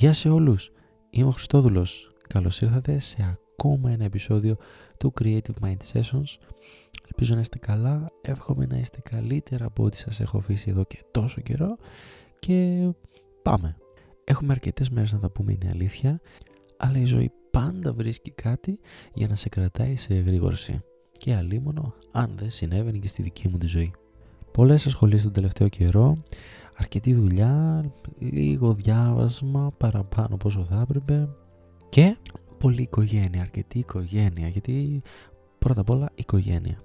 Γεια σε όλους, είμαι ο Χριστόδουλος. Καλώς ήρθατε σε ακόμα ένα επεισόδιο του Creative Mind Sessions. Ελπίζω να είστε καλά, εύχομαι να είστε καλύτερα από ό,τι σας έχω αφήσει εδώ και τόσο καιρό και πάμε. Έχουμε αρκετές μέρες να τα πούμε είναι αλήθεια, αλλά η ζωή πάντα βρίσκει κάτι για να σε κρατάει σε εγρήγορση. Και αλίμονο αν δεν συνέβαινε και στη δική μου τη ζωή. Πολλές ασχολίες τον τελευταίο καιρό, αρκετή δουλειά, λίγο διάβασμα παραπάνω πόσο θα έπρεπε και πολλή οικογένεια, αρκετή οικογένεια, γιατί πρώτα απ' όλα οικογένεια.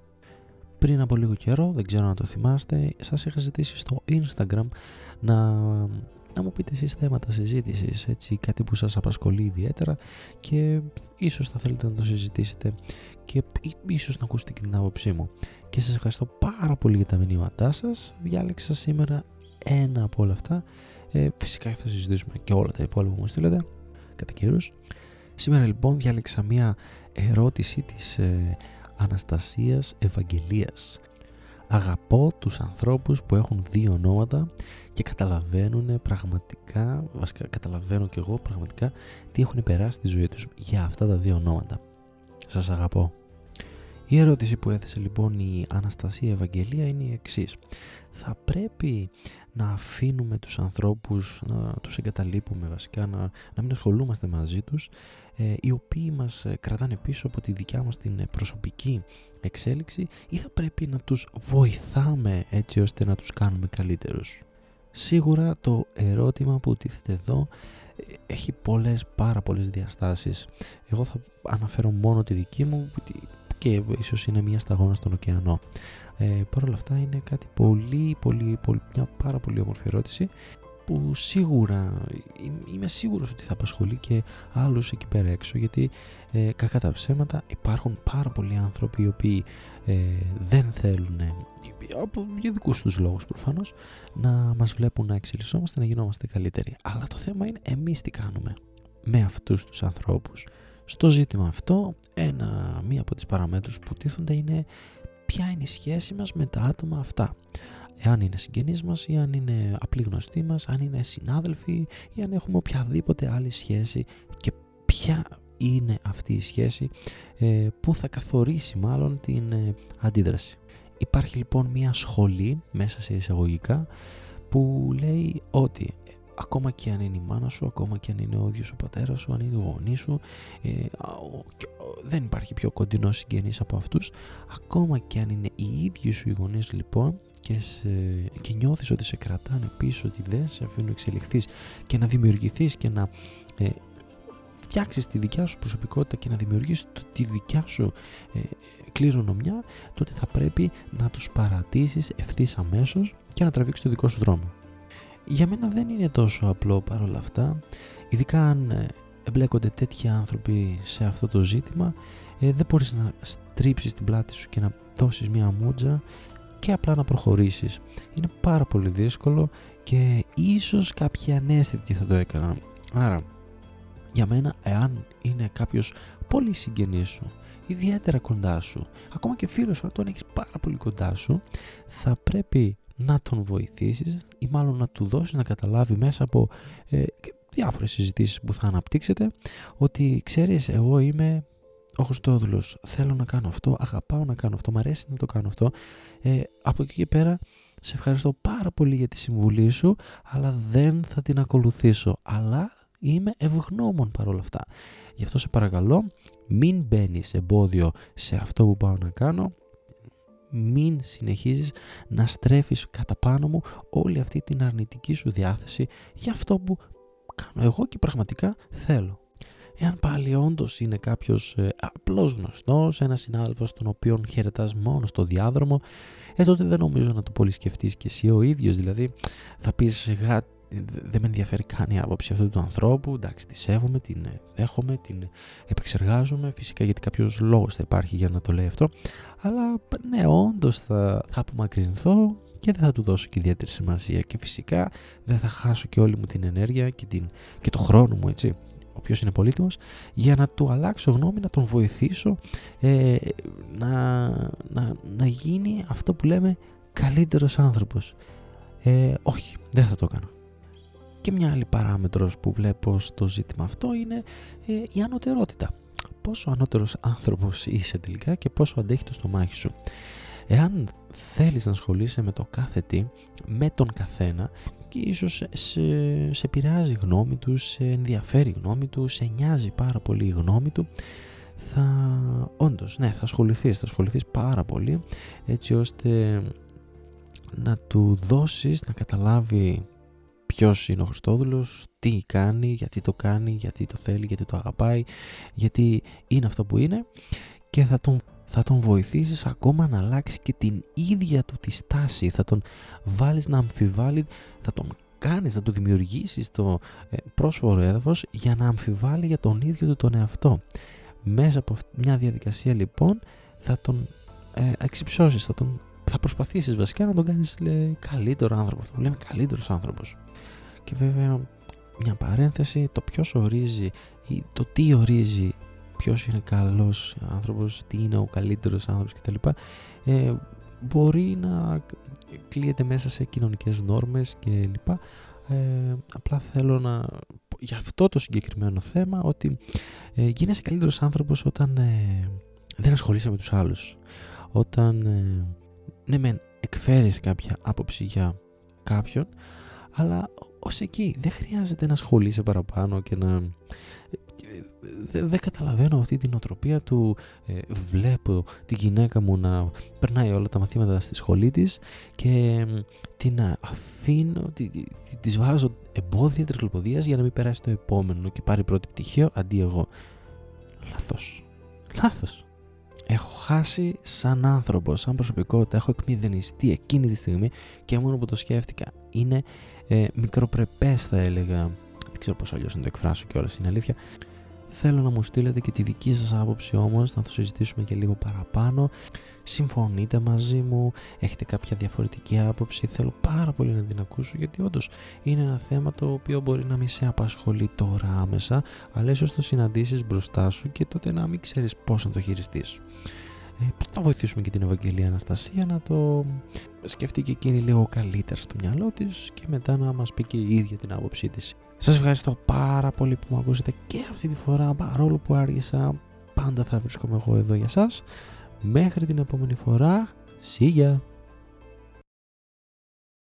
Πριν από λίγο καιρό, δεν ξέρω να το θυμάστε, σας είχα ζητήσει στο Instagram να, να μου πείτε εσείς θέματα συζήτησης, έτσι, κάτι που σας απασχολεί ιδιαίτερα και ίσως θα θέλετε να το συζητήσετε και ίσως να ακούσετε και την άποψή μου. Και σας ευχαριστώ πάρα πολύ για τα μηνύματά σας. Διάλεξα σήμερα ένα από όλα αυτά. Ε, φυσικά θα συζητήσουμε και όλα τα υπόλοιπα που μου στείλετε κατά καιρούς. Σήμερα λοιπόν διάλεξα μια ερώτηση της ε, Αναστασίας Ευαγγελίας. Αγαπώ τους ανθρώπους που έχουν δύο ονόματα και καταλαβαίνουν πραγματικά, βασικά καταλαβαίνω και εγώ πραγματικά τι έχουν περάσει στη ζωή τους για αυτά τα δύο ονόματα. Σας αγαπώ. Η ερώτηση που έθεσε λοιπόν η Αναστασία Ευαγγελία είναι η εξής. Θα πρέπει να αφήνουμε τους ανθρώπους, να τους εγκαταλείπουμε βασικά, να, να μην ασχολούμαστε μαζί τους, ε, οι οποίοι μας ε, κρατάνε πίσω από τη δικιά μας την ε, προσωπική εξέλιξη ή θα πρέπει να τους βοηθάμε έτσι ώστε να τους κάνουμε καλύτερους. Σίγουρα το ερώτημα που τίθεται εδώ έχει πολλές πάρα πολλές διαστάσεις. Εγώ θα αναφέρω μόνο τη δική μου και ίσως είναι μια σταγόνα στον ωκεανό. Ε, Παρ' όλα αυτά είναι κάτι πολύ, πολύ, πολύ, μια πάρα πολύ όμορφη ερώτηση που σίγουρα είμαι σίγουρος ότι θα απασχολεί και άλλους εκεί πέρα έξω γιατί ε, κακά τα ψέματα υπάρχουν πάρα πολλοί άνθρωποι οι οποίοι ε, δεν θέλουν από, για δικούς τους λόγους προφανώς να μας βλέπουν να εξελισσόμαστε, να γινόμαστε καλύτεροι αλλά το θέμα είναι εμείς τι κάνουμε με αυτούς τους ανθρώπους στο ζήτημα αυτό ένα, μία από τις παραμέτρους που τίθονται είναι ποια είναι η σχέση μας με τα άτομα αυτά. Εάν είναι συγγενείς μας ή αν είναι απλοί γνωστοί μας, αν είναι συνάδελφοι ή αν έχουμε οποιαδήποτε άλλη σχέση και ποια είναι αυτή η σχέση ε, που θα καθορίσει μάλλον την ε, αντίδραση. Υπάρχει λοιπόν μια σχολή μέσα σε εισαγωγικά που λέει ότι ακόμα και αν είναι η μάνα σου, ακόμα και αν είναι ο ίδιος ο πατέρας σου, αν είναι ο γονείς σου, ε, δεν υπάρχει πιο κοντινός συγγενής από αυτούς, ακόμα και αν είναι οι ίδιοι σου οι γονείς λοιπόν και, σε, και νιώθεις ότι σε κρατάνε πίσω, ότι δεν σε αφήνουν εξελιχθείς και να δημιουργηθείς και να ε, φτιάξεις τη δικιά σου προσωπικότητα και να δημιουργήσεις τη δικιά σου ε, κληρονομιά, τότε θα πρέπει να τους παρατήσεις ευθύς αμέσως και να τραβήξεις το δικό σου δρόμο. Για μένα δεν είναι τόσο απλό παρόλα αυτά, ειδικά αν ε, εμπλέκονται τέτοιοι άνθρωποι σε αυτό το ζήτημα, ε, δεν μπορείς να στρίψεις την πλάτη σου και να δώσεις μια μούτζα και απλά να προχωρήσεις. Είναι πάρα πολύ δύσκολο και ίσως κάποιοι ανέστητοι θα το έκαναν. Άρα, για μένα, εάν είναι κάποιος πολύ συγγενής σου, ιδιαίτερα κοντά σου, ακόμα και φίλος σου, αν τον έχεις πάρα πολύ κοντά σου, θα πρέπει να τον βοηθήσεις ή μάλλον να του δώσεις να καταλάβει μέσα από ε, διάφορες συζητήσεις που θα αναπτύξετε ότι ξέρεις εγώ είμαι ο Χριστόδουλος, θέλω να κάνω αυτό, αγαπάω να κάνω αυτό, μου αρέσει να το κάνω αυτό. Ε, από εκεί και πέρα σε ευχαριστώ πάρα πολύ για τη συμβουλή σου αλλά δεν θα την ακολουθήσω. Αλλά είμαι ευγνώμων παρόλα αυτά. Γι' αυτό σε παρακαλώ μην μπαίνεις εμπόδιο σε αυτό που πάω να κάνω μην συνεχίζεις να στρέφεις κατά πάνω μου όλη αυτή την αρνητική σου διάθεση για αυτό που κάνω εγώ και πραγματικά θέλω. Εάν πάλι όντως είναι κάποιος ε, απλός γνωστός, ένας συνάδελφος τον οποίον χαιρετάς μόνο στο διάδρομο, ε τότε δεν νομίζω να το πολύ σκεφτείς και εσύ ο ίδιος, δηλαδή θα πεις δεν με ενδιαφέρει καν η άποψη αυτού του ανθρώπου. Εντάξει, τη σέβομαι, την δέχομαι, την επεξεργάζομαι. Φυσικά γιατί κάποιος λόγος θα υπάρχει για να το λέει αυτό. Αλλά ναι, όντως θα, θα απομακρυνθώ και δεν θα του δώσω και ιδιαίτερη σημασία. Και φυσικά δεν θα χάσω και όλη μου την ενέργεια και, την, και το χρόνο μου, έτσι. Ο οποίος είναι πολύτιμος, για να του αλλάξω γνώμη, να τον βοηθήσω ε, να, να, να γίνει αυτό που λέμε καλύτερος άνθρωπος. Ε, όχι, δεν θα το κάνω Και μια άλλη παράμετρος που βλέπω στο ζήτημα αυτό είναι ε, η ανωτερότητα. Πόσο ανώτερος άνθρωπος είσαι τελικά και πόσο αντέχει το στομάχι σου. Εάν θέλεις να ασχολείσαι με το κάθε τι, με τον καθένα και ίσως σε, σε επηρεάζει η γνώμη του, σε ενδιαφέρει η γνώμη του, σε νοιάζει πάρα πολύ η γνώμη του, θα όντως, ναι, θα ασχοληθείς, θα ασχοληθείς πάρα πολύ έτσι ώστε να του δώσεις να καταλάβει ποιος είναι ο Χριστόδουλος, τι κάνει, γιατί το κάνει, γιατί το θέλει, γιατί το αγαπάει, γιατί είναι αυτό που είναι και θα τον, θα τον βοηθήσεις ακόμα να αλλάξει και την ίδια του τη στάση, θα τον βάλεις να αμφιβάλλει, θα τον κάνεις, θα του δημιουργήσεις το ε, πρόσφορο έδαφος για να αμφιβάλλει για τον ίδιο του τον εαυτό. Μέσα από μια διαδικασία λοιπόν θα τον ε, εξυψώσεις, θα, τον, θα προσπαθήσεις βασικά να τον κάνεις λέει, καλύτερο άνθρωπο. Το λέμε καλύτερος άνθρωπος. Και βέβαια μια παρένθεση, το ποιος ορίζει ή το τι ορίζει ποιος είναι καλός άνθρωπος, τι είναι ο καλύτερος άνθρωπος κτλ. Ε, μπορεί να κλείεται μέσα σε κοινωνικές νόρμες κλπ. Ε, απλά θέλω να για αυτό το συγκεκριμένο θέμα ότι ε, γίνεσαι καλύτερος άνθρωπος όταν ε, δεν ασχολείσαι με τους άλλους. Όταν ε, ναι μεν εκφέρεις κάποια άποψη για κάποιον αλλά ως εκεί δεν χρειάζεται να ασχολείσαι παραπάνω και να δεν καταλαβαίνω αυτή την οτροπία του ε, βλέπω τη γυναίκα μου να περνάει όλα τα μαθήματα στη σχολή της και την αφήνω, τη, τη, της βάζω εμπόδια τρικλοποδίας για να μην περάσει το επόμενο και πάρει πρώτη πτυχίο αντί εγώ. Λάθος. Λάθος. Έχω χάσει σαν άνθρωπος, σαν προσωπικότητα, έχω εκμηδενιστεί εκείνη τη στιγμή και μόνο που το σκέφτηκα είναι ε, μικροπρεπές θα έλεγα. Δεν ξέρω πώς αλλιώς να το εκφράσω και όλα είναι αλήθεια Θέλω να μου στείλετε και τη δική σας άποψη όμως, να το συζητήσουμε και λίγο παραπάνω. Συμφωνείτε μαζί μου, έχετε κάποια διαφορετική άποψη, θέλω πάρα πολύ να την ακούσω γιατί όντως είναι ένα θέμα το οποίο μπορεί να μην σε απασχολεί τώρα άμεσα, αλλά ίσως το συναντήσεις μπροστά σου και τότε να μην ξέρεις πώς να το χειριστείς. Ε, θα βοηθήσουμε και την Ευαγγελία Αναστασία να το σκεφτεί και εκείνη λίγο καλύτερα στο μυαλό της και μετά να μας πει και η ίδια την άποψή της. Σας ευχαριστώ πάρα πολύ που με ακούσατε και αυτή τη φορά παρόλο που άργησα πάντα θα βρίσκομαι εγώ εδώ για σας. Μέχρι την επόμενη φορά, see ya!